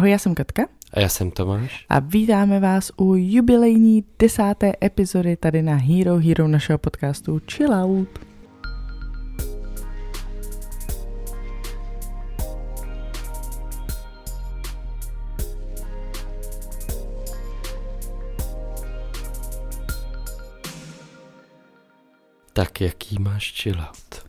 Ahoj, já jsem Katka. A já jsem Tomáš. A vítáme vás u jubilejní desáté epizody tady na Hero Hero našeho podcastu Chill Out. Tak jaký máš chill out?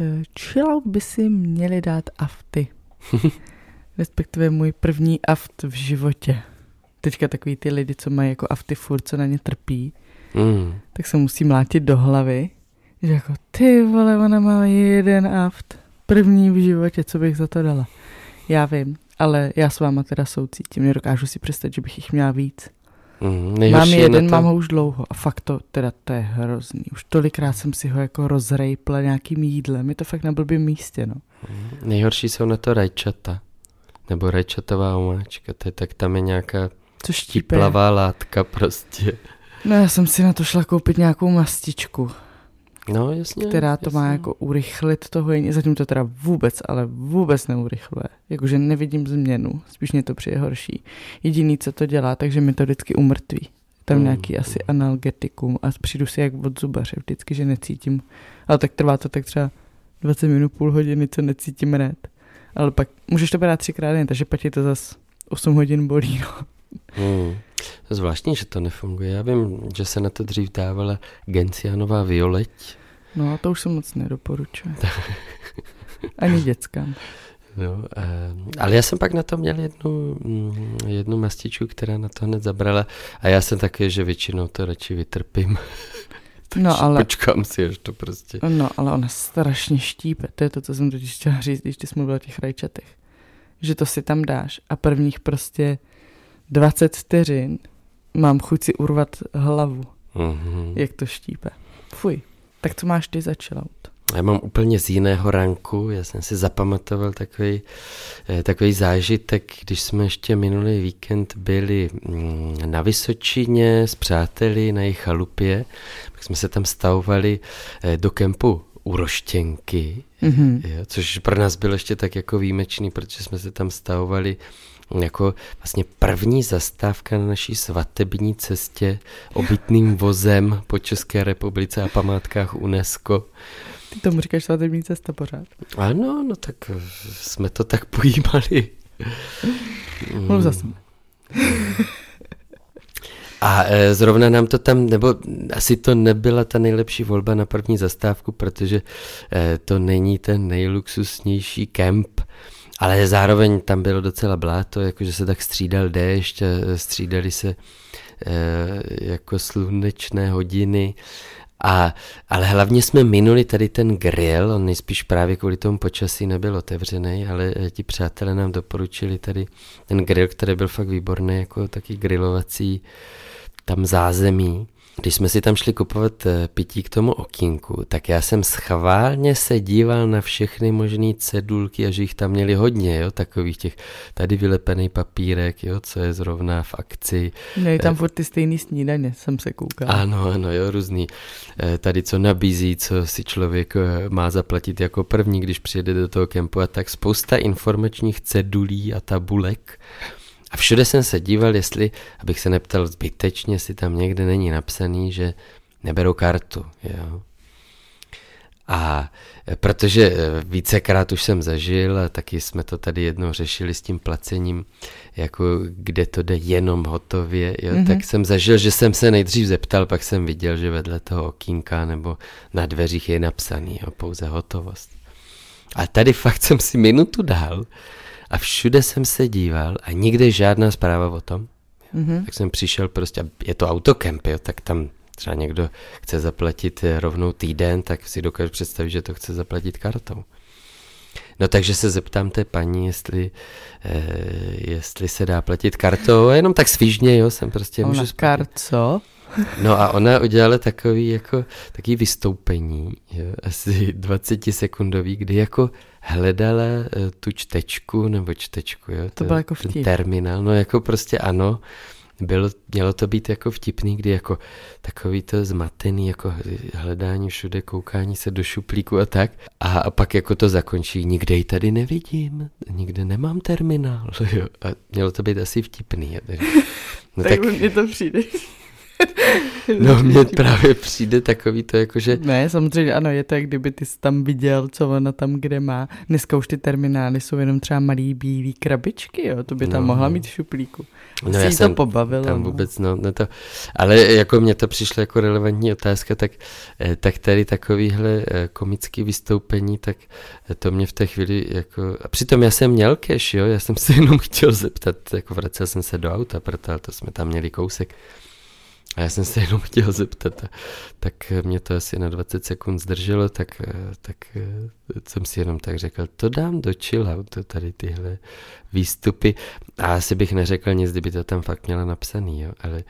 Eh, Chill out by si měli dát afty. Respektive můj první aft v životě. Teďka takový ty lidi, co mají jako afty furt, co na ně trpí, Mm. tak se musí mlátit do hlavy, že jako ty vole, ona má jeden aft. První v životě, co bych za to dala. Já vím, ale já s váma teda soucítím, nedokážu si představit, že bych jich měla víc. Mm. Mám jeden, na mám ho už dlouho a fakt to, teda to je hrozný. Už tolikrát jsem si ho jako rozrejpla nějakým jídlem, je to fakt na blbým místě, no. nejhorší jsou na to rajčata. Nebo rajčatová omáčka, to je, tak tam je nějaká Co štípe. plavá látka prostě. No já jsem si na to šla koupit nějakou mastičku, No jasně. která to má jasně. jako urychlit to hojení. Zatím to teda vůbec, ale vůbec neurychluje. Jakože nevidím změnu, spíš mě to přijde horší. Jediný, co to dělá, takže mi to vždycky umrtví. Tam Mm. nějaký asi analgetikum a přijdu si jak od zubaře vždycky, že necítím. Ale tak trvá to tak třeba 20 minut, půl hodiny, co necítím hned. Ale pak můžeš to brát třikrát den, takže pak ti to zas 8 hodin bolí. No. Mm. Je zvláštní, že to nefunguje. Já vím, že se na to dřív dávala gencianová violeť. no a to už se moc nedoporučuje. Ani dětskám. No, ale já jsem pak na to měl jednu, mm, jednu mastičku, která na to hned zabrala a já jsem takový, že většinou to radši vytrpím. No ale Počkám si, až to prostě... No, ale ona strašně štípe. To je to, co jsem totiž chtěla říct, když ty jsi mluvil o těch rajčatech. Že to si tam dáš a prvních prostě 20 vteřin mám chuť si urvat hlavu, Mhm. jak to štípe. Fuj. Tak co máš ty za chillout? Já mám úplně z jiného ranku, já jsem si zapamatoval takový, eh, takový zážitek, když jsme ještě minulý víkend byli mm, na Vysočině s přáteli na jejich chalupě, pak jsme se tam stavovali eh, do kempu u Roštěnky, Mhm. Jo, což pro nás bylo ještě tak jako výjimečný, protože jsme se tam stavovali jako vlastně první zastávka na naší svatební cestě obytným vozem po České republice a památkách UNESCO. Ty tomu říkáš svatební cesta pořád. Ano, no tak eh, jsme to tak pojímali. Mluv za sebe. A e, zrovna nám to tam, nebo asi to nebyla ta nejlepší volba na první zastávku, protože e, to není ten nejluxusnější kemp, ale zároveň tam bylo docela bláto, jakože se tak střídal déšť, střídali se jako slunečné hodiny. A, ale hlavně jsme minuli tady ten grill, on nejspíš právě kvůli tomu počasí nebyl otevřený, ale eh, ti přátelé nám doporučili tady ten grill, který byl fakt výborný, jako taky grillovací tam zázemí. Když jsme si tam šli kupovat eh, pití k tomu okýnku, tak já jsem schválně se díval na všechny možné cedulky a že jich tam měli hodně, jo, takových těch tady vylepený papírek, jo, co je zrovna v akci, Měli tam furt ty stejný snídaně, jsem se koukal. ano, ano, jo, různý. Eh, Tady co nabízí, co si člověk eh, má zaplatit jako první, když přijede do toho kempu a tak spousta informačních cedulí a tabulek. A všude jsem se díval, jestli, abych se neptal zbytečně, jestli tam někde není napsaný, že neberou kartu, jo. A protože eh, vícekrát už jsem zažil a taky jsme to tady jednou řešili s tím placením, jako kde to jde jenom hotově, jo, Mhm. mm-hmm. tak jsem zažil, že jsem se nejdřív zeptal, pak jsem viděl, že vedle toho okýnka nebo na dveřích je napsaný, jo, pouze hotovost. A tady fakt jsem si minutu dal a všude jsem se díval a nikde žádná zpráva o tom. Mhm. Tak jsem přišel prostě, je to autokemp, jo, tak tam třeba někdo chce zaplatit eh, rovnou týden, tak si dokážu představit, že to chce zaplatit kartou. No takže se zeptám té paní, jestli, eh, jestli se dá platit kartou, a jenom tak svížně, jo, jsem prostě Ona můžu kart, co? No a ona udělala takový jako, takový vystoupení, jo, asi 20 sekundový, kdy jako hledala eh, tu čtečku nebo čtečku, jo, To byl jako vtip. terminál, no jako prostě ano, bylo, mělo to být jako vtipný, kdy jako takový to zmatený, jako hledání všude, koukání se do šuplíku a tak. A, a pak jako to zakončí, nikde ji tady nevidím, nikde nemám terminál. Jo. A mělo to být asi vtipný. No tak, tak mně to přijde. No mně právě přijde takový to jako, že... Ne, samozřejmě ano, je to jak kdyby ty jsi tam viděl, co ona tam kde má. Dneska už ty terminály jsou jenom třeba malý bílý krabičky, jo, to by tam no, mohla mít v šuplíku. No já jsem to pobavilo. Tam no. vůbec, no, no to, ale jako mě to přišlo jako relevantní otázka, tak, eh, tak tady takovýhle eh, komický vystoupení, tak eh, to mě v té chvíli jako, a přitom já jsem měl cash, jo, já jsem se jenom chtěl zeptat, jako vracel jsem se do auta, protože to jsme tam měli kousek. A já jsem se jenom chtěl zeptat, tak mě to asi na 20 sekund zdrželo, tak, tak jsem si jenom tak řekl, to dám do to tady tyhle výstupy. A asi bych neřekl nic, kdyby to tam fakt měla napsaný, jo, ale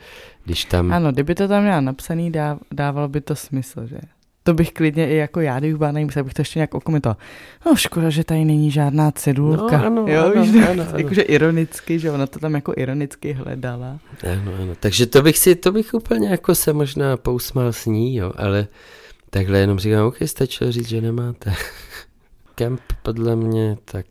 když tam... Ano, kdyby to tam měla napsaný, dávalo by to smysl, že? To bych klidně i jako já, kdybych byla nejmusel, bych to ještě nějak okomentoval. No škoda, že tady není žádná cedulka. No, ano, jo, ano, víš, ano, ano. Jakože ironicky, že ona to tam jako ironicky hledala. Ano, ano. Takže to bych si, to bych úplně jako se možná pousmál s ní, jo, ale takhle jenom říkám, ok, stačilo říct, že nemáte. Kemp podle mě tak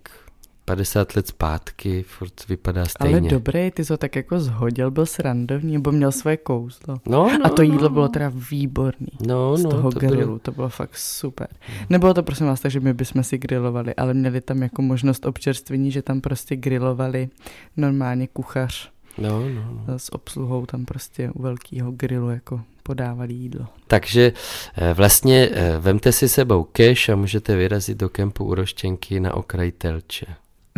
50 let zpátky, furt vypadá stejně. Ale dobrý, ty ho tak jako zhodil, byl srandovní, nebo měl své kouzlo. No, no, a to jídlo no, bylo teda výborný. No, z no, toho to grilu, bylo... to bylo fakt super. Nebylo to prosím vás tak, že my bychom si grilovali, ale měli tam jako možnost občerstvení, že tam prostě grilovali normálně kuchař. No, no, no. S obsluhou tam prostě u velkého grilu jako podávali jídlo. Takže eh, vlastně eh, vemte si sebou cash a můžete vyrazit do kempu u Roštěnky na okraj Telče.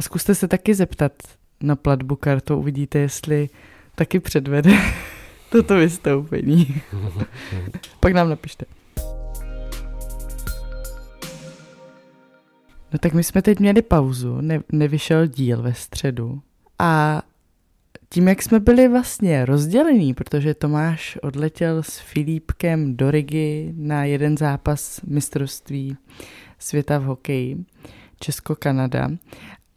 Zkuste se taky zeptat na platbu kartou, uvidíte, jestli taky předvede toto vystoupení. Pak nám napište. No tak my jsme teď měli pauzu, ne, nevyšel díl ve středu a tím, jak jsme byli vlastně rozdělení, protože Tomáš odletěl s Filipkem do Rigi na jeden zápas mistrovství světa v hokeji, Česko-Kanada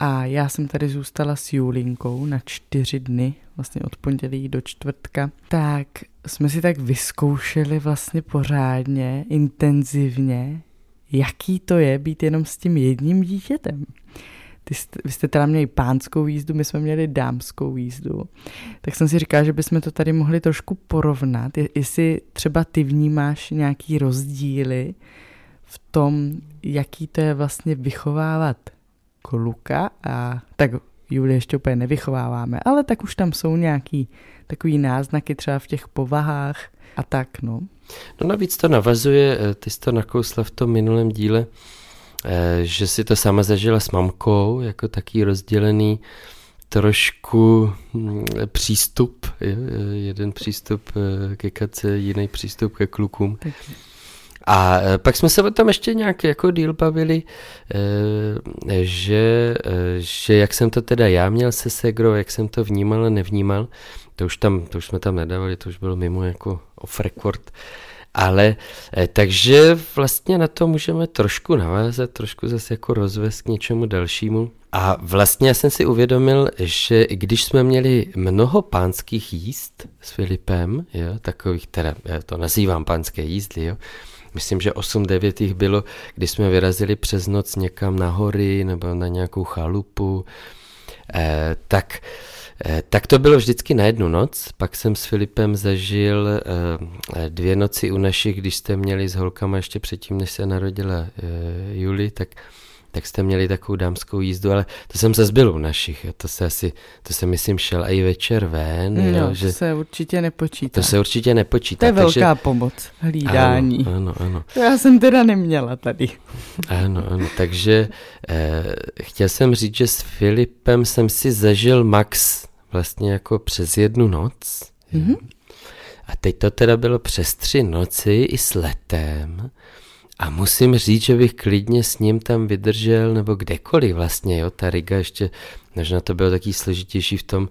a já jsem tady zůstala s Julinkou na čtyři dny, vlastně od pondělí do čtvrtka. Tak jsme si tak vyzkoušeli vlastně pořádně, intenzivně, jaký to je být jenom s tím jedním dítětem. Ty jste, vy jste teda měli pánskou jízdu, my jsme měli dámskou jízdu. Tak jsem si říkala, že bychom to tady mohli trošku porovnat, jestli třeba ty vnímáš nějaký rozdíly v tom, jaký to je vlastně vychovávat kluka a tak Julie ještě úplně nevychováváme, ale tak už tam jsou nějaký takový náznaky třeba v těch povahách a tak, no. No navíc to navazuje, eh, ty jsi to nakousla v tom minulém díle, eh, že si to sama zažila s mamkou, jako taký rozdělený trošku hm, přístup, jeden přístup eh, ke kace, jiný přístup ke klukům. Tak. A e, pak jsme se o tom ještě nějak jako díl bavili, e, že, e, že jak jsem to teda já měl se Segro, jak jsem to vnímal a nevnímal, to už, tam, to už jsme tam nedávali, to už bylo mimo jako off record, ale takže vlastně na to můžeme trošku navázat, trošku zase jako rozvést k něčemu dalšímu. A vlastně já jsem si uvědomil, že když jsme měli mnoho pánských jíst s Filipem, jo, takových, teda já to nazývám pánské jízdy, jo, myslím, že 8-9 jich bylo, když jsme vyrazili přes noc někam na hory nebo na nějakou chalupu, eh, tak, eh, tak to bylo vždycky na jednu noc. Pak jsem s Filipem zažil eh, dvě noci u našich, když jste měli s holkama ještě předtím, než se narodila eh, Juli, tak tak jste měli takovou dámskou jízdu, ale to jsem se byl u našich, to se asi, to se myslím šel i večer ven. No, jo, že to se určitě nepočítá. To se určitě nepočítá. To je takže... velká pomoc, hlídání. Ano, ano, ano. To já jsem teda neměla tady. Ano, ano, takže eh, chtěl jsem říct, že s Filipem jsem si zažil max vlastně jako přes jednu noc. Mm-hmm. A teď to teda bylo přes tři noci i s letem. A musím říct, že bych klidně s ním tam vydržel, nebo kdekoliv vlastně, jo, ta Riga ještě, možná to bylo taky složitější v tom,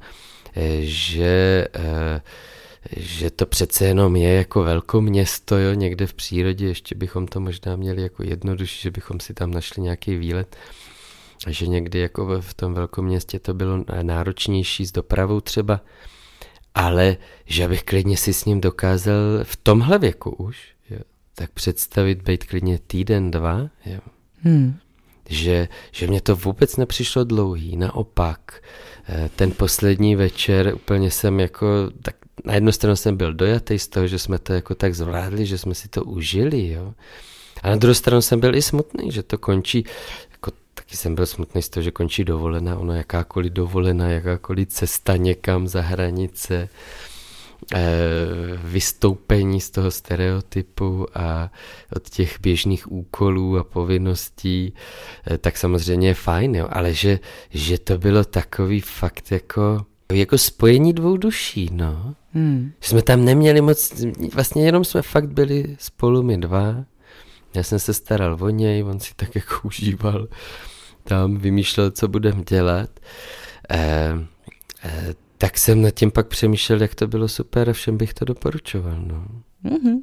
eh, že, eh, že to přece jenom je jako velké město, jo, někde v přírodě, ještě bychom to možná měli jako jednodušší, že bychom si tam našli nějaký výlet, že někdy jako v tom velkom městě to bylo náročnější s dopravou třeba, ale že bych klidně si s ním dokázal v tomhle věku už, tak představit být klidně týden, dva, jo. Hmm. Že, že mě to vůbec nepřišlo dlouhý, naopak. Eh, ten poslední večer úplně jsem jako, tak na jednu stranu jsem byl dojatý z toho, že jsme to jako tak zvládli, že jsme si to užili, jo. A na druhou stranu jsem byl i smutný, že to končí, jako taky jsem byl smutný z toho, že končí dovolená, ono jakákoliv dovolená, jakákoliv cesta někam za hranice, vystoupení z toho stereotypu a od těch běžných úkolů a povinností, eh, tak samozřejmě je fajn, jo, ale že, že to bylo takový fakt jako jako spojení dvou duší, no. Hmm. Jsme tam neměli moc, vlastně jenom jsme fakt byli spolu my dva. Já jsem se staral o něj, on si tak jako užíval tam, vymýšlel, co budeme dělat. E, e, tak jsem nad tím pak přemýšlel, jak to bylo super a všem bych to doporučoval, no. Mm-hmm.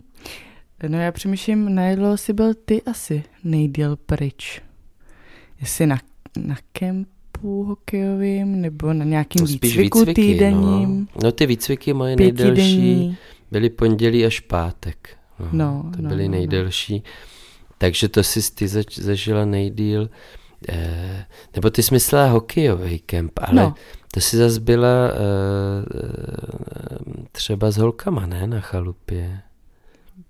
No já přemýšlím, na si byl ty asi nejdíl pryč. Jestli na, na kemp kempu hokejovým nebo na nějakým no, výcviku výcviky, týdenním. No. no ty výcviky moje nejdelší byly pondělí až pátek. No, no, to no, byly no, no. nejdelší. Takže to si ty zač- zažila nejdíl. Eh, nebo ty jsi myslela hokejový kemp, ale no. To si zase byla eh, třeba s holkama, ne, na chalupě.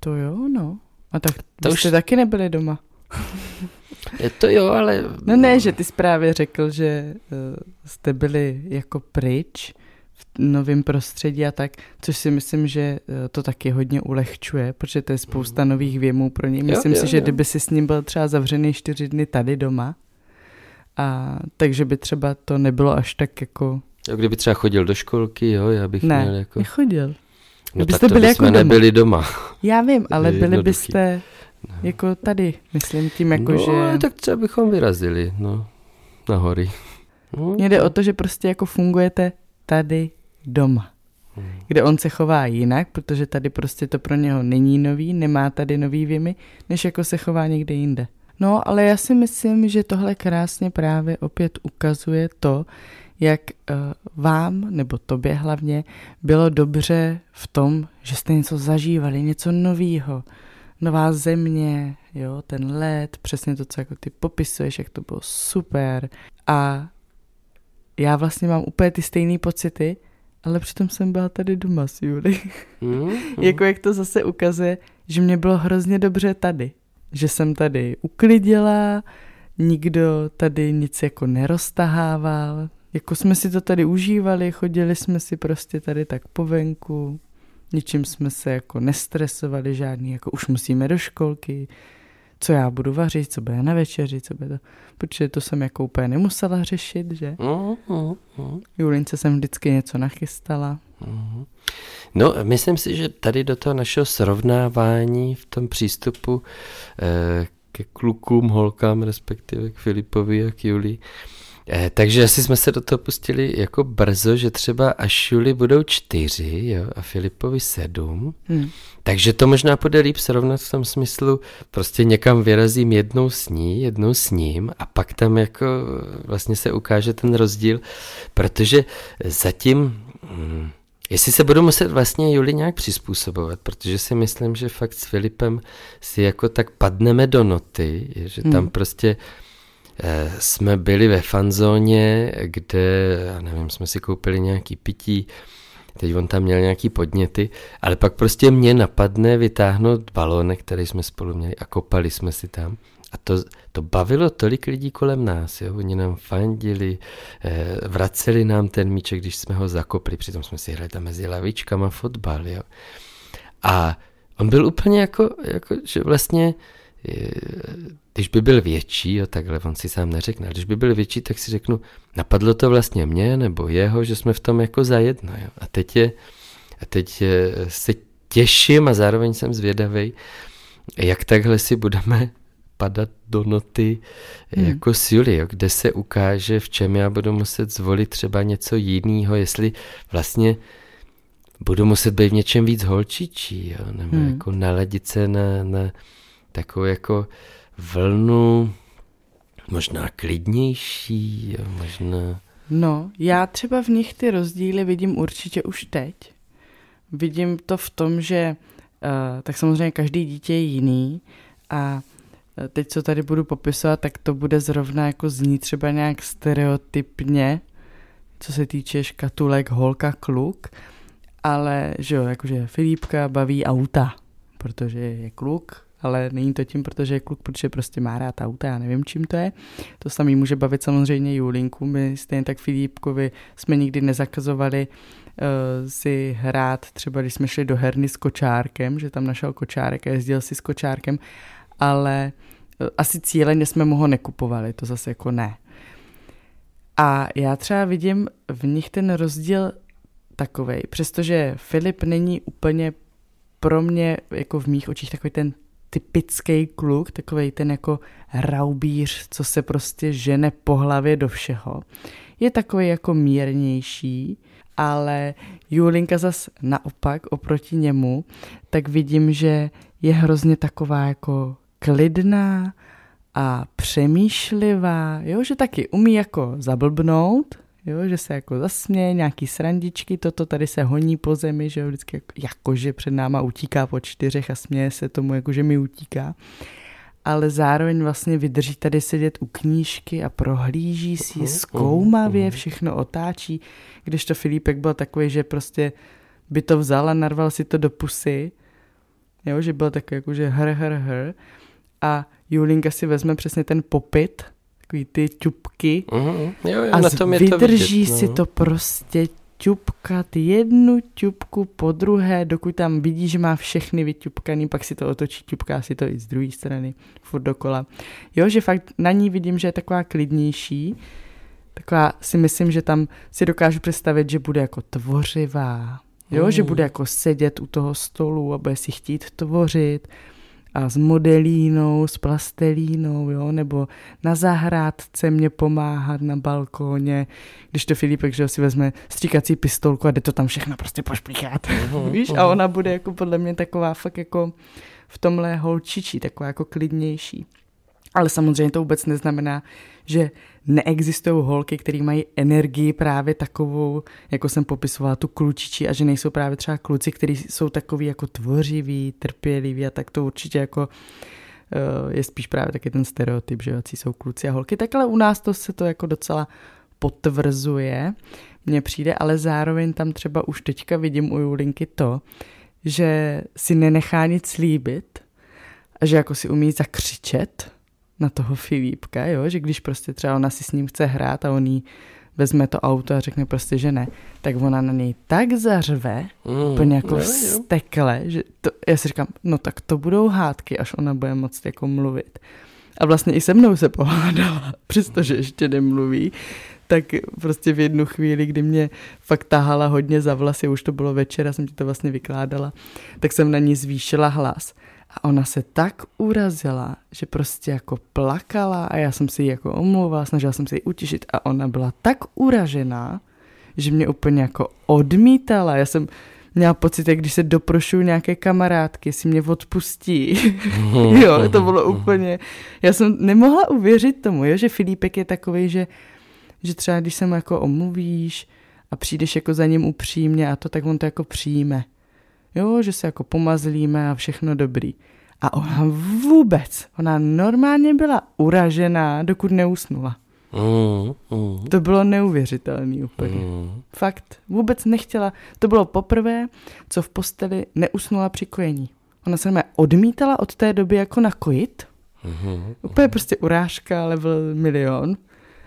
To jo, no. A tak to už... jste taky nebyli doma. Je to jo, ale... No ne, že ty právě řekl, že uh, jste byli jako pryč v novém prostředí a tak, což si myslím, že uh, to taky hodně ulehčuje, protože to je spousta mm. nových věmů pro něj. Myslím jo, jo, si, že jo. kdyby si s ním byl třeba zavřený čtyři dny tady doma, a takže by třeba to nebylo až tak jako... A kdyby třeba chodil do školky, jo, já bych ne, měl jako... nechodil. No tak to byli jako doma. nebyli doma. Já vím, ale byli byste No. Jako tady, myslím tím, jako no, že... tak třeba bychom vyrazili, no, na hory. No. Mně jde o to, že prostě jako fungujete tady doma. Hmm. Kde on se chová jinak, protože tady prostě to pro něho není nový, nemá tady nový věmy, než jako se chová někde jinde. No, ale já si myslím, že tohle krásně právě opět ukazuje to, jak uh, vám, nebo tobě hlavně, bylo dobře v tom, že jste něco zažívali, něco novýho, nová země, jo, ten let, přesně to, co jako ty popisuješ, jak to bylo super. A já vlastně mám úplně ty stejné pocity, ale přitom jsem byla tady doma s Juli. Mm, mm. jako jak to zase ukazuje, že mě bylo hrozně dobře tady. Že jsem tady uklidila, nikdo tady nic jako neroztahával. Jako jsme si to tady užívali, chodili jsme si prostě tady tak po venku, ničím jsme se jako nestresovali žádný, jako už musíme do školky, co já budu vařit, co bude na večeři, co bude to, protože to jsem jako úplně nemusela řešit, že? Uh, uh, uh. Julince jsem vždycky něco nachystala. Uh-huh. No, myslím si, že tady do toho našeho srovnávání v tom přístupu eh, ke klukům, holkám, respektive k Filipovi a k Julii, Eh, takže asi jsme se do toho pustili jako brzo, že třeba až Juli budou čtyři jo, a Filipovi sedm, hmm. takže to možná bude líp srovnat v tom smyslu, prostě někam vyrazím jednou s ní, jednou s ním a pak tam jako vlastně se ukáže ten rozdíl, protože zatím... Hmm, Jestli se budu muset vlastně Juli nějak přizpůsobovat, protože si myslím, že fakt s Filipem si jako tak padneme do noty, že tam hmm. prostě Eh, jsme byli ve fanzóně, kde, já nevím, jsme si koupili nějaký pití, teď on tam měl nějaký podněty, ale pak prostě mě napadne vytáhnout balónek, který jsme spolu měli a kopali jsme si tam. A to, to bavilo tolik lidí kolem nás, jo? oni nám fandili, eh, vraceli nám ten míček, když jsme ho zakopli, přitom jsme si hráli tam mezi lavičkama fotbal. Jo? A on byl úplně jako, jako že vlastně když by byl větší, jo, takhle on si sám neřekne, když by byl větší, tak si řeknu, napadlo to vlastně mě nebo jeho, že jsme v tom jako zajedno. Jo. A teď, je, a teď je, se těším a zároveň jsem zvědavý, jak takhle si budeme padat do noty hmm. jako s Juli, jo, kde se ukáže, v čem já budu muset zvolit třeba něco jiného, jestli vlastně budu muset být v něčem víc holčičí, jo, nebo hmm. jako naladit se na, na takovou jako vlnu možná klidnější, možná... No, já třeba v nich ty rozdíly vidím určitě už teď, vidím to v tom, že uh, tak samozřejmě každý dítě je jiný a teď, co tady budu popisovat, tak to bude zrovna jako zní třeba nějak stereotypně, co se týče škatulek holka, kluk, ale že jo, jakože Filipka baví auta, protože je kluk, ale není to tím, protože je kluk, protože prostě má rád auta, já nevím, čím to je. To samý může bavit samozřejmě Julinku, my stejně tak Filipkovi jsme nikdy nezakazovali uh, si hrát, třeba když jsme šli do herny s kočárkem, že tam našel kočárek a jezdil si s kočárkem, ale uh, asi cíleně jsme mu ho nekupovali, to zase jako ne. A já třeba vidím v nich ten rozdíl takovej, přestože Filip není úplně pro mě jako v mých očích takový ten typický kluk, takový ten jako raubíř, co se prostě žene po hlavě do všeho. Je takový jako mírnější, ale Julinka zas naopak oproti němu, tak vidím, že je hrozně taková jako klidná a přemýšlivá, jo, že taky umí jako zablbnout, jo, že se jako zasměje, nějaký srandičky, toto tady se honí po zemi, že jo, vždycky jako, jakože před náma utíká po čtyřech a směje se tomu, jakože mi utíká. Ale zároveň vlastně vydrží tady sedět u knížky a prohlíží si ji zkoumavě, všechno otáčí, když to Filipek byl takový, že prostě by to vzal a narval si to do pusy, jo, že byl takový jakože hr, hr, hr. A Julinka si vezme přesně ten popit, takový ty ťupky uh-huh. jo, jo, a na tom je vydrží to vidět, si no. to prostě ťupkat jednu ťupku po druhé, dokud tam vidí, že má všechny vyťupkaný, pak si to otočí, ťupká si to i z druhé strany, furt dokola. Jo, že fakt na ní vidím, že je taková klidnější, taková si myslím, že tam si dokážu představit, že bude jako tvořivá, jo, mm. že bude jako sedět u toho stolu a bude si chtít tvořit, a s modelínou, s plastelínou, jo, nebo na zahrádce mě pomáhat na balkóně, když to Filipek, že si vezme stříkací pistolku a jde to tam všechno prostě pošplíchat, uh-huh, víš, uh-huh. a ona bude jako podle mě taková fakt jako v tomhle holčičí, taková jako klidnější. Ale samozřejmě to vůbec neznamená, že neexistují holky, které mají energii právě takovou, jako jsem popisovala, tu klučičí a že nejsou právě třeba kluci, kteří jsou takový jako tvořiví, trpěliví a tak to určitě jako eh, je spíš právě taky ten stereotyp, že jací jsou kluci a holky. Tak ale u nás to se to jako docela potvrzuje, mně přijde, ale zároveň tam třeba už teďka vidím u Julinky to, že si nenechá nic slíbit a že jako si umí zakřičet, na toho Filipka, jo, že když prostě třeba ona si s ním chce hrát a on jí vezme to auto a řekne prostě, že ne, tak ona na něj tak zařve, mm, úplně jako stekle, že to, já si říkám, no tak to budou hádky, až ona bude moc jako mluvit. A vlastně i se mnou se pohádala, přestože ještě nemluví, tak prostě v jednu chvíli, kdy mě fakt tahala hodně za vlasy, už to bylo večer, jsem ti to vlastně vykládala, tak jsem na ní zvýšila hlas. A ona se tak urazila, že prostě jako plakala a já jsem si ji jako omlouvala, snažila jsem se ji utěšit a ona byla tak uražená, že mě úplně jako odmítala. Já jsem měla pocit, jak když se doprošuju nějaké kamarádky, si mě odpustí. jo, to bylo úplně... Já jsem nemohla uvěřit tomu, jo, že Filipek je takový, že, že třeba když se mu jako omluvíš a přijdeš jako za ním upřímně a to, tak on to jako přijme jo, že se jako pomazlíme a všechno dobrý. A ona vůbec, ona normálně byla uražená, dokud neusnula. Mm, mm. To bylo neuvěřitelný úplně. Mm. Fakt, vůbec nechtěla. To bylo poprvé, co v posteli neusnula při kojení. Ona se mě odmítala od té doby jako nakojit. Mm. Úplně prostě urážka, level milion.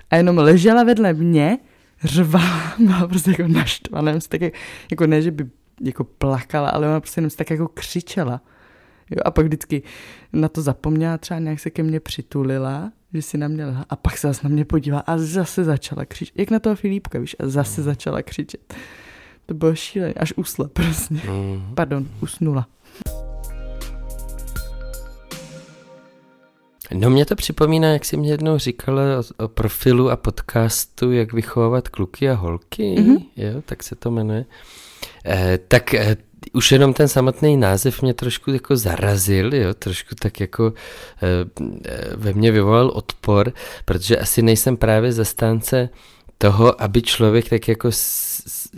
A jenom ležela vedle mě, řvala, byla prostě jako naštvaná, jako ne, že by jako plakala, ale ona prostě jenom tak jako křičela. Jo, a pak vždycky na to zapomněla, třeba nějak se ke mně přitulila, že si na mě lehla a pak se zase na mě podívala a zase začala křičet. Jak na toho Filipka, víš, a zase začala křičet. To bylo šílené, až usla prostě. Mm. Pardon, usnula. No mě to připomíná, jak jsi mě jednou říkala o, o profilu a podcastu, jak vychovávat kluky a holky, mm-hmm. jo, tak se to jmenuje. Eh, tak eh, už jenom ten samotný název mě trošku jako zarazil, jo, trošku tak jako eh, ve mně vyvolal odpor, protože asi nejsem právě zastánce toho, aby člověk tak jako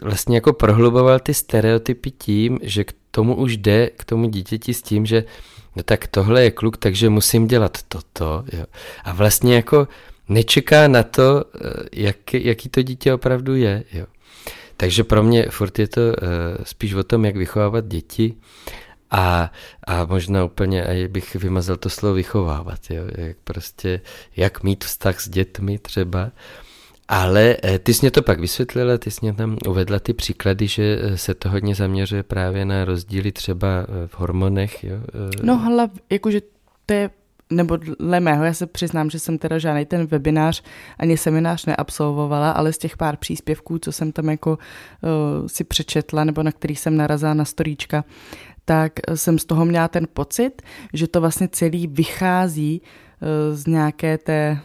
vlastně jako prohluboval ty stereotypy tím, že k tomu už jde, k tomu dítěti s tím, že no tak tohle je kluk, takže musím dělat toto. Jo. A vlastně jako nečeká na to, jak, jaký to dítě opravdu je. Jo. Takže pro mě furt je to uh, spíš o tom, jak vychovávat děti a, a možná úplně aj bych vymazal to slovo vychovávat, jo? Jak prostě, jak mít vztah s dětmi třeba. Ale eh, ty jsi mě to pak vysvětlila, ty jsi mě tam uvedla ty příklady, že eh, se to hodně zaměřuje právě na rozdíly třeba v hormonech. Jo? No hlav, jakože to je nebo dle mého, já se přiznám, že jsem teda žádný ten webinář ani seminář neabsolvovala, ale z těch pár příspěvků, co jsem tam jako uh, si přečetla, nebo na který jsem narazila na storíčka, tak jsem z toho měla ten pocit, že to vlastně celý vychází uh, z nějaké té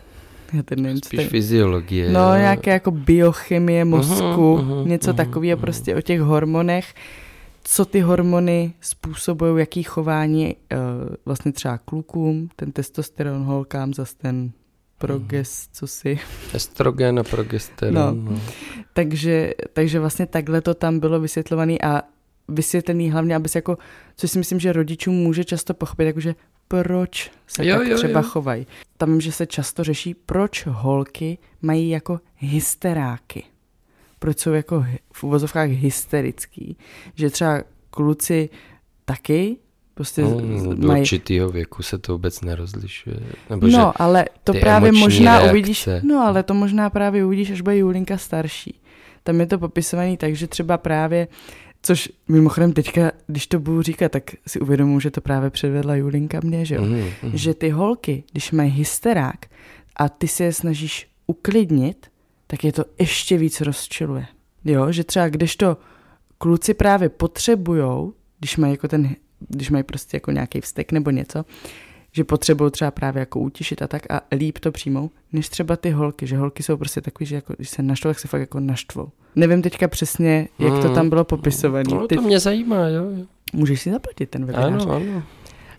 já nevím, Spíš ten, fyziologie. No, nějaké jako biochemie mozku, uh-huh, uh-huh, něco uh-huh, takového uh-huh. prostě o těch hormonech, co ty hormony způsobují, jaký chování uh, vlastně třeba klukům, ten testosteron holkám, zase ten progest, co si. Estrogen a progesteron. No. No. Takže, takže vlastně takhle to tam bylo vysvětlované a vysvětlený hlavně, aby se jako, co si myslím, že rodičům může často pochopit, jakože proč se jo, tak jo, třeba jo. chovají. Tam, že se často řeší, proč holky mají jako hysteráky proč jsou jako v uvozovkách hysterický. Že třeba kluci taky prostě no, do mají... určitýho věku se to vůbec nerozlišuje. Nebo no, ale to právě možná reakce. uvidíš, no ale to možná právě uvidíš, až bude Julinka starší. Tam je to popisovaný tak, že třeba právě Což mimochodem teďka, když to budu říkat, tak si uvědomuji, že to právě předvedla Julinka mě, že jo? Mm, mm. Že ty holky, když mají hysterák a ty se je snažíš uklidnit, tak je to ještě víc rozčiluje. Jo, že třeba když to kluci právě potřebujou, když mají jako ten, když mají prostě jako nějaký vztek nebo něco, že potřebují třeba právě jako utišit a tak a líp to přijmou, než třeba ty holky, že holky jsou prostě takový, že jako, když se naštvou, tak se fakt jako naštvou. Nevím teďka přesně, jak to hmm. tam bylo popisované. No, to mě zajímá, jo. Můžeš si zaplatit ten webinář. Ano, ano.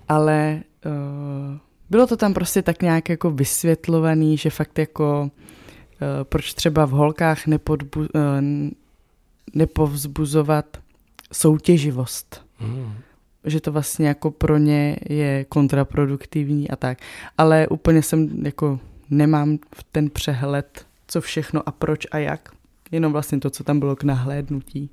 Ale uh, bylo to tam prostě tak nějak jako vysvětlovaný, že fakt jako proč třeba v holkách nepodbu, eh, nepovzbuzovat soutěživost. Mm. Že to vlastně jako pro ně je kontraproduktivní a tak. Ale úplně jsem jako nemám ten přehled, co všechno a proč a jak. Jenom vlastně to, co tam bylo k nahlédnutí.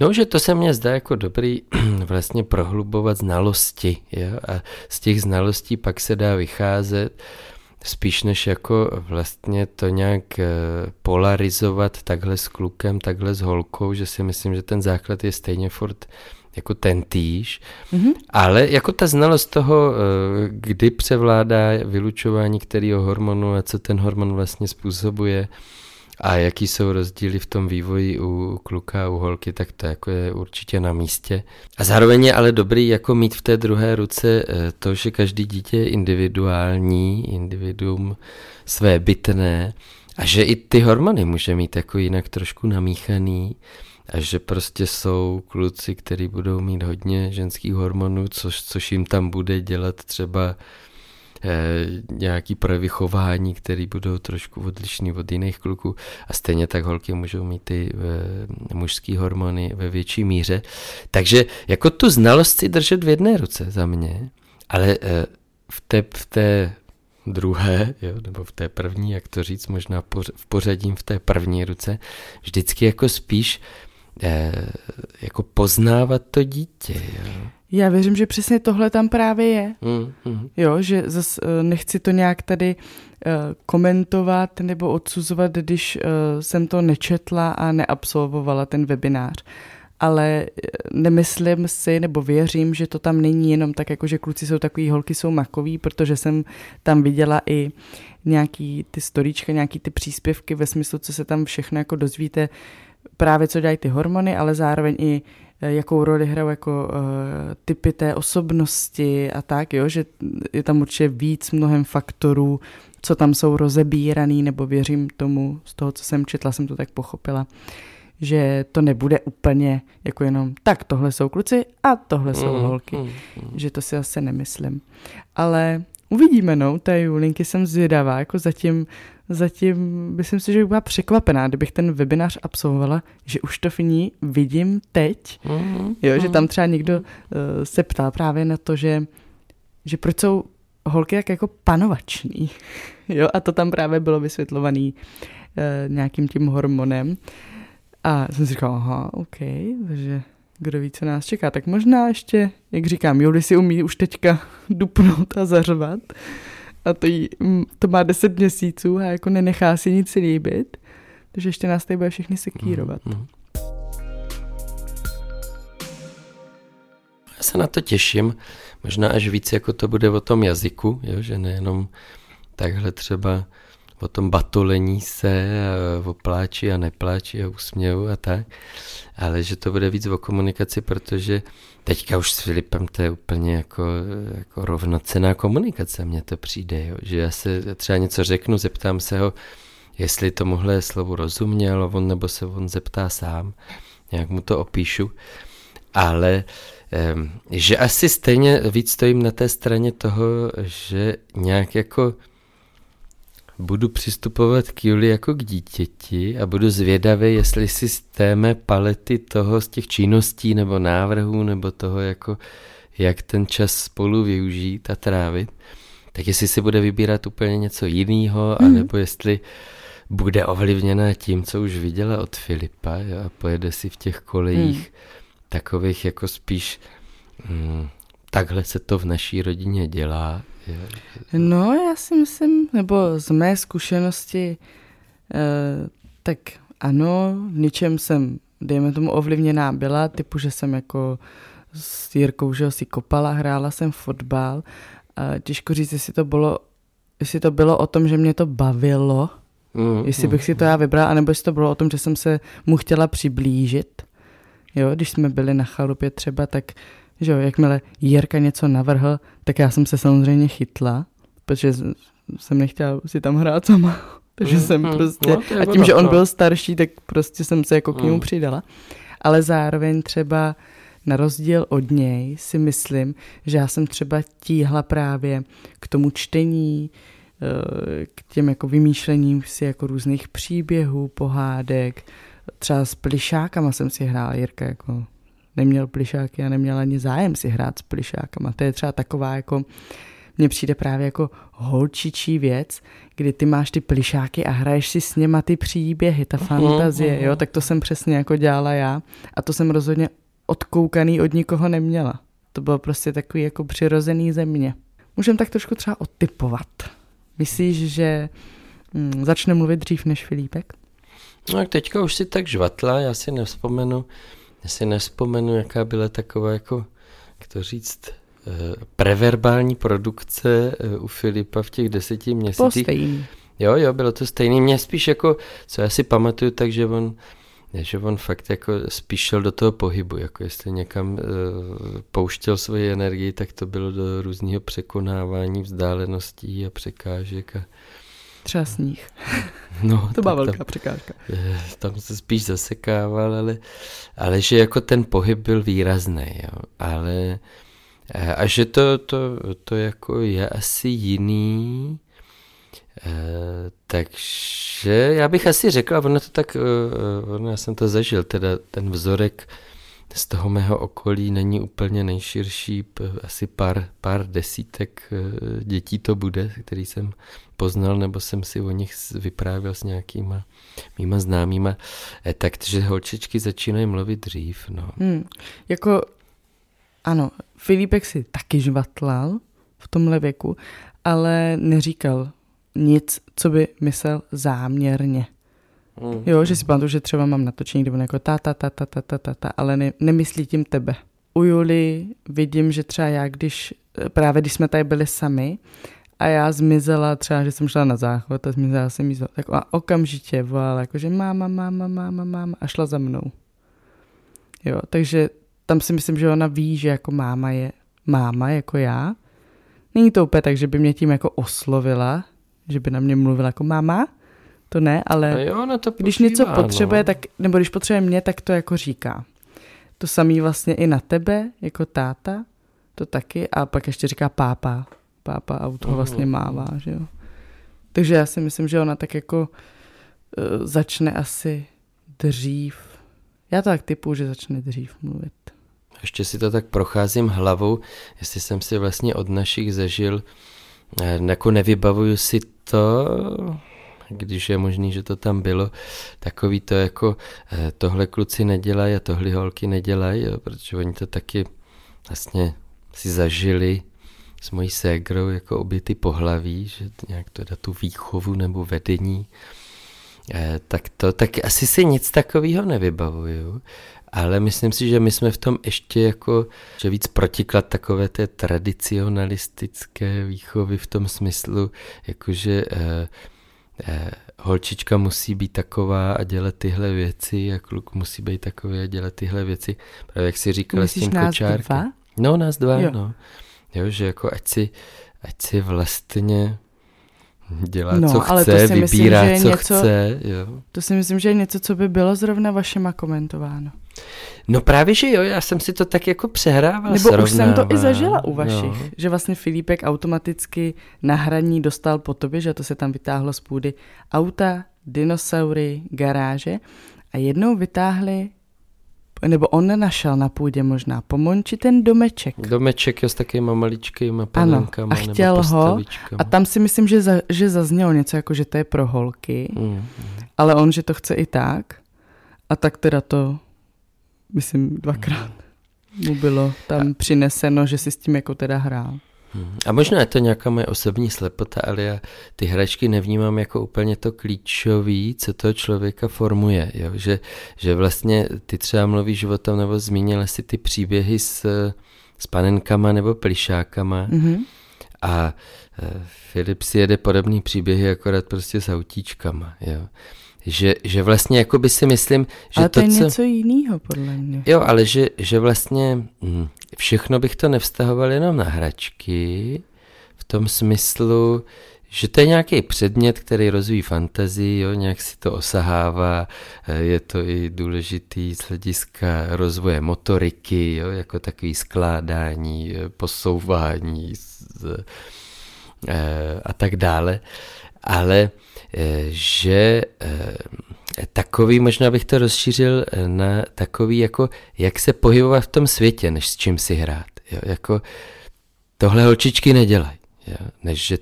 No, že to se mně zdá jako dobrý vlastně prohlubovat znalosti. Jo? A z těch znalostí pak se dá vycházet spíš než jako vlastně to nějak eh, polarizovat takhle s klukem, takhle s holkou, že si myslím, že ten základ je stejně furt jako ten týž, mm-hmm. ale jako ta znalost toho, eh, kdy převládá vylučování kterého hormonu a co ten hormon vlastně způsobuje, a jaký jsou rozdíly v tom vývoji u kluka a u holky, tak to jako je určitě na místě. A zároveň je ale dobrý jako mít v té druhé ruce eh, to, že každý dítě je individuální, individuum své bytné a že i ty hormony může mít jako jinak trošku namíchaný a že prostě jsou kluci, kteří budou mít hodně ženských hormonů, což, což jim tam bude dělat třeba nějaký projevy chování, které budou trošku odlišný od jiných kluků a stejně tak holky můžou mít ty eh, mužské hormony ve větší míře. Takže jako tu znalost si držet v jedné ruce za mě, ale eh, v té, v té druhé, jo, nebo v té první, jak to říct, možná v pořadím v té první ruce, vždycky jako spíš eh, jako poznávat to dítě. Jo. Já věřím, že přesně tohle tam právě je. Mm, mm. Jo, že zase nechci to nějak tady uh, komentovat nebo odsuzovat, když uh, jsem to nečetla a neabsolvovala ten webinář. Ale nemyslím si, nebo věřím, že to tam není jenom tak, jako že kluci jsou takový, holky jsou makový, protože jsem tam viděla i nějaký ty storíčka, nějaký ty příspěvky ve smyslu, co se tam všechno jako dozvíte, právě co dělají ty hormony, ale zároveň i Eh, jakou roli hrajou jako uh, typy té osobnosti a tak, jo, že je tam určitě víc mnohem faktorů, co tam jsou rozebíraný, nebo věřím tomu, z toho, co jsem četla, jsem to tak pochopila, že to nebude úplně jako jenom tak, tohle jsou kluci a tohle jsou mm, holky, mm, mm. že to si asi nemyslím. Ale uvidíme, no, té Julinky jsem zvědavá, jako zatím, zatím myslím si, že bych byla překvapená, kdybych ten webinář absolvovala, že už to v ní vidím teď, mm-hmm. jo, že tam třeba někdo uh, se ptal právě na to, že, že proč jsou holky jak jako panovační, jo, a to tam právě bylo vysvětlovaný uh, nějakým tím hormonem a jsem si říkala, aha, OK, takže kdo ví, co nás čeká. Tak možná ještě, jak říkám, Juli si umí už teďka dupnout a zařvat. A to, jí, mm, to má 10 měsíců a jako nenechá si nic líbit. Takže ještě nás tady bude všechny sekírovat. Mm, mm. Já se na to těším. Možná až víc, jako to bude o tom jazyku, jo? že nejenom takhle třeba o tom batolení se, o pláči a nepláči a úsměvu a tak, ale že to bude víc o komunikaci, protože teďka už s Filipem to je úplně jako, jako rovnocená komunikace, mně to přijde, jo? že já se třeba něco řeknu, zeptám se ho, jestli tomuhle slovu rozuměl, on nebo se on zeptá sám, nějak mu to opíšu, ale že asi stejně víc stojím na té straně toho, že nějak jako budu přistupovat k Juli jako k dítěti a budu zvědavý, jestli si z té mé palety toho, z těch činností nebo návrhů nebo toho, jako jak ten čas spolu využít a trávit, tak jestli si bude vybírat úplně něco jiného, mm. anebo jestli bude ovlivněna tím, co už viděla od Filipa jo, a pojede si v těch kolejích mm. takových jako spíš mm, takhle se to v naší rodině dělá No, já si myslím, nebo z mé zkušenosti, eh, tak ano, v ničem jsem, dejme tomu, ovlivněná byla, typu, že jsem jako s Jirkou, že si kopala, hrála jsem fotbal. A těžko říct, jestli to bylo, jestli to bylo o tom, že mě to bavilo, mm, jestli bych si to já vybrala, anebo jestli to bylo o tom, že jsem se mu chtěla přiblížit. Jo, když jsme byli na chalupě třeba, tak že jo, jakmile Jirka něco navrhl, tak já jsem se samozřejmě chytla, protože jsem nechtěla si tam hrát sama. Takže mm, jsem mm, prostě, no, a tím, že on byl starší, tak prostě jsem se jako k němu mm. přidala. Ale zároveň třeba na rozdíl od něj si myslím, že já jsem třeba tíhla právě k tomu čtení, eh, k těm jako vymýšlením si jako různých příběhů, pohádek, třeba s plišákama jsem si hrála, Jirka jako neměl plišáky a neměl ani zájem si hrát s plišákama. To je třeba taková jako, mně přijde právě jako holčičí věc, kdy ty máš ty plišáky a hraješ si s něma ty příběhy, ta fantazie, jo, tak to jsem přesně jako dělala já a to jsem rozhodně odkoukaný od nikoho neměla. To bylo prostě takový jako přirozený země. Můžeme tak trošku třeba odtypovat. Myslíš, že hm, začne mluvit dřív než Filipek? No teďka už si tak žvatla, já si nevzpomenu, já si nespomenu, jaká byla taková jako, jak to říct, eh, preverbální produkce eh, u Filipa v těch deseti měsících. Jo, jo, bylo to stejný. Mě spíš jako, co já si pamatuju, takže on, že on fakt jako spíš šel do toho pohybu, jako jestli někam uh, pouštěl svoji energii, tak to bylo do různého překonávání vzdáleností a překážek a Třeba sníh. No, to byla velká tam, překážka. Tam se spíš zasekával, ale, ale že jako ten pohyb byl výrazný, jo. Ale a že to, to, to jako je asi jiný, e, takže já bych asi řekl, a ono to tak, ono, já jsem to zažil, teda ten vzorek z toho mého okolí není úplně nejširší, asi pár, pár desítek eh, dětí to bude, který jsem poznal, nebo jsem si o nich vyprávěl s nějakýma mýma známýma, eh, takže holčičky začínají mluvit dřív. No. Hmm, jako, ano, Filipek si taky žvatlal v tomhle věku, ale neříkal nic, co by myslel záměrně. Mm. Jo, že si pamatuju, že třeba mám natočení, kde jako ta, ta, ta, ta, ta, ta, ta, ta ale ne, nemyslí tím tebe. U Juli vidím, že třeba já, když, právě když jsme tady byli sami a já zmizela třeba, že jsem šla na záchod a zmizela jsem jí tak a okamžitě volala, jakože máma, máma, máma, máma a šla za mnou. Jo, takže tam si myslím, že ona ví, že jako máma je máma jako já. Není to úplně tak, že by mě tím jako oslovila, že by na mě mluvila jako máma, to ne, ale jo, no to když něco potřebuje, no. tak, nebo když potřebuje mě, tak to jako říká. To samý vlastně i na tebe, jako táta, to taky, a pak ještě říká pápa. pápa auto mm. vlastně mává, že jo. Takže já si myslím, že ona tak jako uh, začne asi dřív. Já to tak typu, že začne dřív mluvit. Ještě si to tak procházím hlavou, jestli jsem si vlastně od našich zažil, eh, jako nevybavuju si to, když je možný, že to tam bylo, takový to jako eh, tohle kluci nedělají a tohle holky nedělají, jo, protože oni to taky vlastně si zažili s mojí ségrou jako obě ty pohlaví, že nějak to dá tu výchovu nebo vedení, eh, tak to, tak asi si nic takového nevybavuju, ale myslím si, že my jsme v tom ještě jako, že víc protiklad takové té tradicionalistické výchovy v tom smyslu, jakože eh, eh, holčička musí být taková a dělat tyhle věci a kluk musí být takový a dělat tyhle věci. Právě jak si říkal Myslíš s tím kočárkem. No, nás dva, jo. no. Jo, že jako ať si, ať si vlastně dělá, no, co ale chce, to si vybírá, myslím, že co něco, chce. Jo. To si myslím, že je něco, co by bylo zrovna vašema komentováno. No právě, že jo, já jsem si to tak jako přehrával, Nebo srovnával. už jsem to i zažila u vašich, no. že vlastně Filipek automaticky na hraní dostal po tobě, že to se tam vytáhlo z půdy auta, dinosaury, garáže a jednou vytáhli nebo on nenašel na půdě možná Monči ten domeček. Domeček je s takovýma maličkýma panenkama ano, a chtěl ho a tam si myslím, že, za, že zaznělo něco jako, že to je pro holky, mm. ale on, že to chce i tak a tak teda to myslím dvakrát mm. mu bylo tam a... přineseno, že si s tím jako teda hrál. A možná je to nějaká moje osobní slepota, ale já ty hračky nevnímám jako úplně to klíčový, co toho člověka formuje. Jo? Že, že vlastně ty třeba mluvíš o tom, nebo zmínil si ty příběhy s, s panenkama nebo plišákama. Mm-hmm. A e, Filip si jede podobný příběhy, akorát prostě s autíčkama. Jo? Že, že vlastně jako by si myslím, že ale to, to je co... něco jiného podle mě. Jo, ale že, že vlastně hm, všechno bych to nevztahoval jenom na hračky, v tom smyslu, že to je nějaký předmět, který rozvíjí fantazii, jo, nějak si to osahává, eh, je to i důležitý z hlediska rozvoje motoriky, jo, jako takový skládání, eh, posouvání z, e, a tak dále, ale že takový, možná bych to rozšířil na takový, jako jak se pohybovat v tom světě, než s čím si hrát. Jo? Jako tohle holčičky nedělají, než že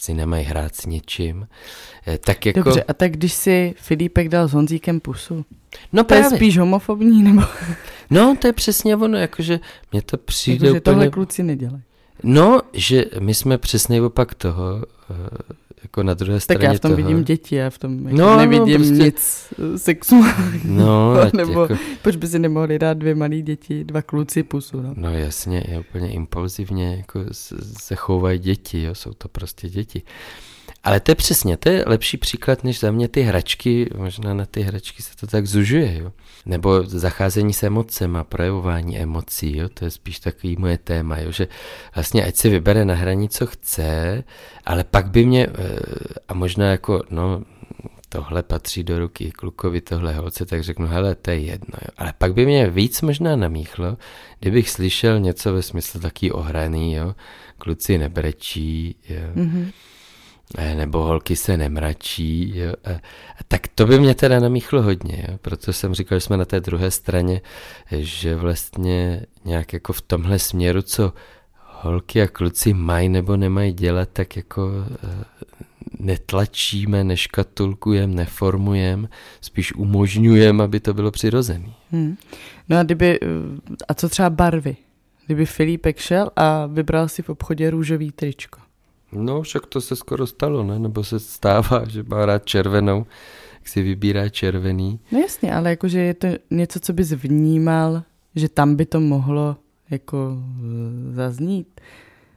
si nemají hrát s něčím. Eh, tak jako... Dobře, a tak když si Filipek dal s Honzíkem pusu, no to právě. je spíš homofobní, nebo... No, to je přesně ono, jakože mně to přijde jako, úplně... tohle kluci nedělají. No, že my jsme přesně opak toho, eh, jako na druhé straně Tak já v tom toho... vidím děti, já v tom jako no, nevidím no, prostě... nic sexuálního. No, nebo jako... proč by si nemohli dát dvě malé děti, dva kluci pusu, no. No jasně, je úplně impulzivně, jako se chovají děti, jo, jsou to prostě děti. Ale to je přesně, to je lepší příklad než za mě ty hračky, možná na ty hračky se to tak zužuje, jo. Nebo zacházení s emocema, projevování emocí, jo, to je spíš takový moje téma, jo, že vlastně ať si vybere na hraní, co chce, ale pak by mě, eh, a možná jako, no, tohle patří do ruky klukovi, tohle holce, tak řeknu, hele, to je jedno. Jo. Ale pak by mě víc možná namíchlo, kdybych slyšel něco ve smyslu taký ohraný, jo, kluci nebrečí, jo. Mm-hmm nebo holky se nemračí, jo. A tak to by mě teda namíchlo hodně, jo. proto jsem říkal, že jsme na té druhé straně, že vlastně nějak jako v tomhle směru, co holky a kluci mají nebo nemají dělat, tak jako eh, netlačíme, neškatulkujeme, neformujeme, spíš umožňujeme, aby to bylo přirozené. Hmm. No a kdyby, eh, a co třeba barvy? Kdyby Filipek šel a vybral si v obchodě růžový tričko. No, však to se skoro stalo, ne? Nebo se stává, že má rád červenou, jak si vybírá červený. No jasně, ale jakože je to něco, co bys vnímal, že tam by to mohlo jako eh, zaznít.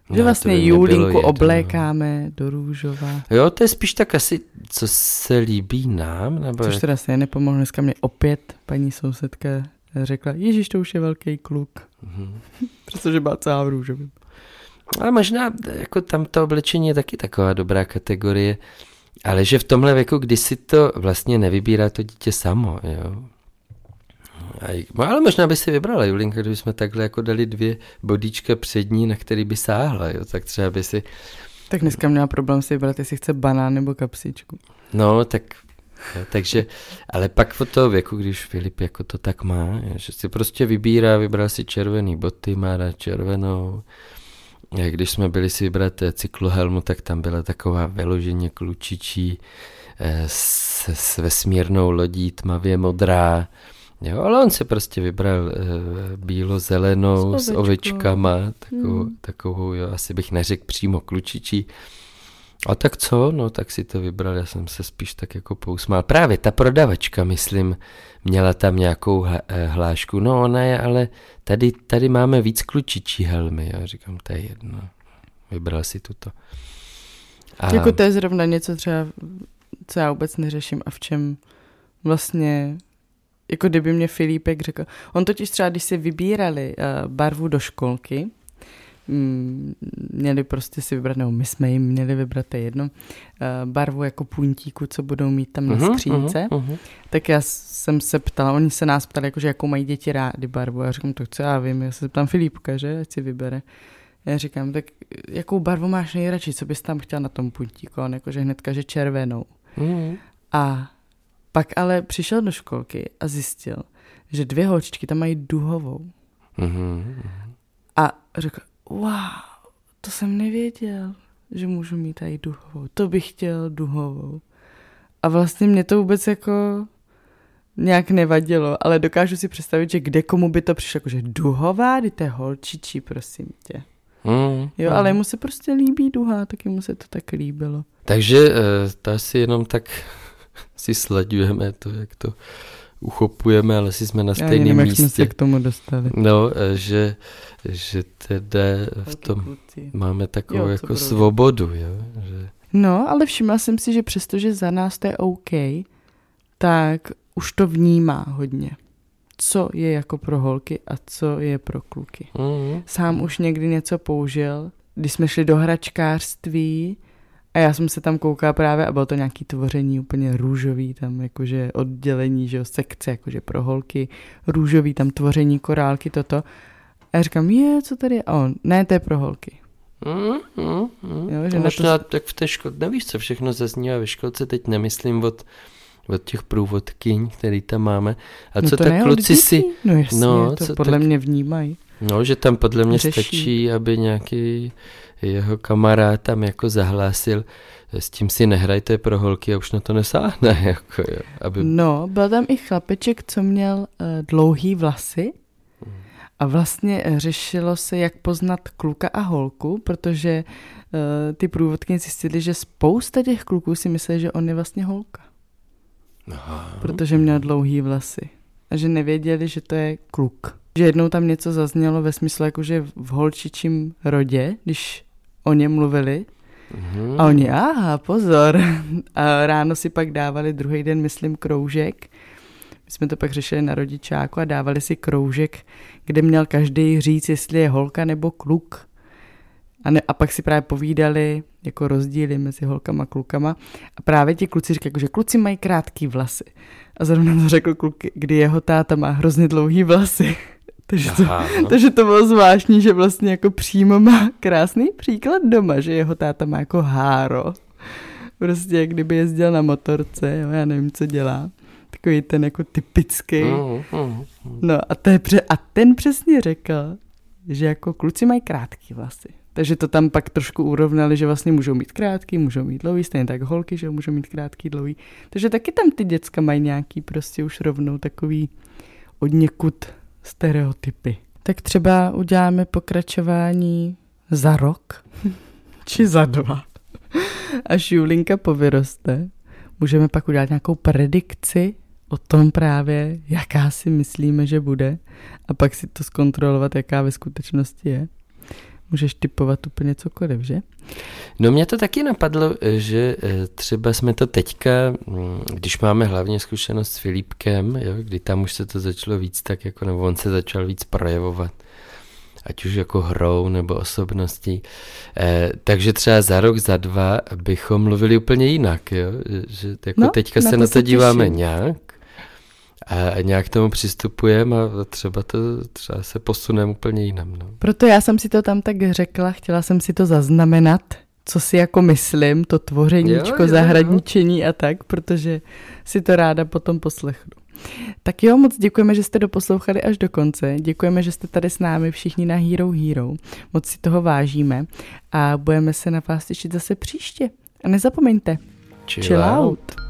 Že no, vlastně Julinku oblékáme do růžova. Jo, to je spíš tak asi, co se líbí nám. Nebo Což teda se nepomohlo. Dneska mě opět paní sousedka řekla, Ježíš, to už je velký kluk. Mm-hmm. Protože má celá v růžovém. Ale možná jako tam to oblečení je taky taková dobrá kategorie, ale že v tomhle věku, kdy si to vlastně nevybírá to dítě samo, jo. A, no, ale možná by si vybrala Julinka, kdyby jsme takhle jako dali dvě bodíčka přední, na který by sáhla, jo, tak třeba by si... Tak dneska měla problém si vybrat, jestli chce banán nebo kapsičku. No, tak jo, takže, ale pak od toho věku, když Filip jako to tak má, že si prostě vybírá, vybral si červený boty, má rád červenou, když jsme byli si vybrat eh, cyklohelmu, tak tam byla taková vyloženě klučičí eh, s, s vesmírnou lodí tmavě modrá. Jo, ale on si prostě vybral e, bílo-zelenou s, s ovečkama, takovou, hmm. takovou, jo, asi bych neřekl přímo klučičí. A tak co? No tak si to vybral, já jsem se spíš tak jako pousmál. Právě ta prodavačka, myslím, měla tam nějakou eh, hlášku. No ona je, ale tady, tady máme víc klučičí helmy. Já říkám, to je jedno. Vybral si tuto. A... Jako to je zrovna něco třeba, co já vůbec neřeším a v čem vlastně, jako kdyby mě Filipek řekl, on totiž třeba, když si vybírali uh, barvu do školky, měli prostě si vybrat, nebo my jsme jim měli vybrat, to jedno, eh, barvu jako puntíku, co budou mít tam na uh-huh, skřínce. Uh-huh, uh-huh. Tak já jsem se ptala, oni se nás ptali, jakože jakou mají děti rády barvu. Já říkám, to co já vím, já se ptám Filipka, že, ať si vybere. Já říkám, tak jakou barvu máš nejradši, co bys tam chtěl na tom puntíku? On jakože hnedka, že červenou. Uh-huh. A pak ale přišel do školky a zjistil, že dvě holčičky tam mají duhovou. Uh-huh. A řekl, wow, to jsem nevěděl, že můžu mít tady duhovou. To bych chtěl duhovou. A vlastně mě to vůbec jako nějak nevadilo, ale dokážu si představit, že kde komu by to přišlo, jakože duhová, kdy to je holčičí, prosím tě. Mm, jo, mm. ale mu se prostě líbí duha, taky mu se to tak líbilo. Takže uh, to asi jenom tak si sledujeme to, jak to uchopujeme, ale si jsme na stejném místě. Jak jsme se k tomu dostali. No, eh, že, že teda v tom máme takovou jo, jako svobodu, jo. Že... No, ale všimla jsem si, že přestože za nás to je OK, tak už to vnímá hodně. Co je jako pro holky a co je pro kluky. Mm-hmm. Sám už někdy něco použil, když jsme šli do hračkářství, a já jsem se tam koukala právě a bylo to nějaký tvoření úplně růžový, tam jakože oddělení, že jo, sekce, jakože pro holky, růžový, tam tvoření korálky, toto. A já říkám, je, co tady je? A on, ne, to je pro holky. Mm, mm, mm. Jo, že Možná to... tak v té škole, nevíš, co všechno zaznívá ve školce, teď nemyslím od, od těch průvodkyň, který tam máme. A no co tak kluci si... No jasně, no, to podle tak... mě vnímají. No, že tam podle mě Řeší. stačí, aby nějaký jeho kamarád tam jako zahlásil, s tím si nehraj, to je pro holky a už na to nesáhne. Jako, jo, aby... No, byl tam i chlapeček, co měl uh, dlouhý vlasy a vlastně řešilo se, jak poznat kluka a holku, protože uh, ty průvodky zjistili, že spousta těch kluků si myslí, že on je vlastně holka. Aha. Protože měl dlouhý vlasy. A že nevěděli, že to je kluk. Že jednou tam něco zaznělo ve smyslu, jako že v holčičím rodě, když o něm mluvili. Mm-hmm. A oni, aha, pozor. A ráno si pak dávali druhý den, myslím, kroužek. My jsme to pak řešili na rodičáku a dávali si kroužek, kde měl každý říct, jestli je holka nebo kluk. A, ne, a pak si právě povídali jako rozdíly mezi holkama a klukama. A právě ti kluci říkají, že kluci mají krátký vlasy. A zrovna to řekl kluk, kdy jeho táta má hrozně dlouhý vlasy. Takže to, Aha, no. takže to bylo zvláštní, že vlastně jako přímo má krásný příklad doma, že jeho táta má jako háro. Prostě jak kdyby jezdil na motorce, jo, já nevím, co dělá. Takový ten jako typický. Mm, mm, no a, to je pře- a ten přesně řekl, že jako kluci mají krátký vlasy. Takže to tam pak trošku urovnali, že vlastně můžou mít krátký, můžou mít dlouhý, stejně tak holky, že můžou mít krátký, dlouhý. Takže taky tam ty děcka mají nějaký prostě už rovnou takový od někud stereotypy. Tak třeba uděláme pokračování za rok, či za dva. Až Julinka povyroste, můžeme pak udělat nějakou predikci o tom právě, jaká si myslíme, že bude a pak si to zkontrolovat, jaká ve skutečnosti je můžeš typovat úplně cokoliv, že? No mě to taky napadlo, že eh, třeba jsme to teďka, mm, když máme hlavně zkušenost s Filipkem, jo, kdy tam už se to začalo víc tak jako, nebo on se začal víc projevovat, ať už jako hrou nebo osobností. Eh, takže třeba za rok, za dva bychom mluvili úplně jinak, jo? že jako no, teďka na se na to díváme těším. nějak a nějak tomu přistupujeme a třeba to třeba se posuneme úplně jinam. No. Proto já jsem si to tam tak řekla, chtěla jsem si to zaznamenat, co si jako myslím, to tvořeníčko, zahradničení a tak, protože si to ráda potom poslechnu. Tak jo, moc děkujeme, že jste doposlouchali až do konce. Děkujeme, že jste tady s námi všichni na Hero Hero. Moc si toho vážíme a budeme se na vás těšit zase příště. A nezapomeňte, chill, chill out. out.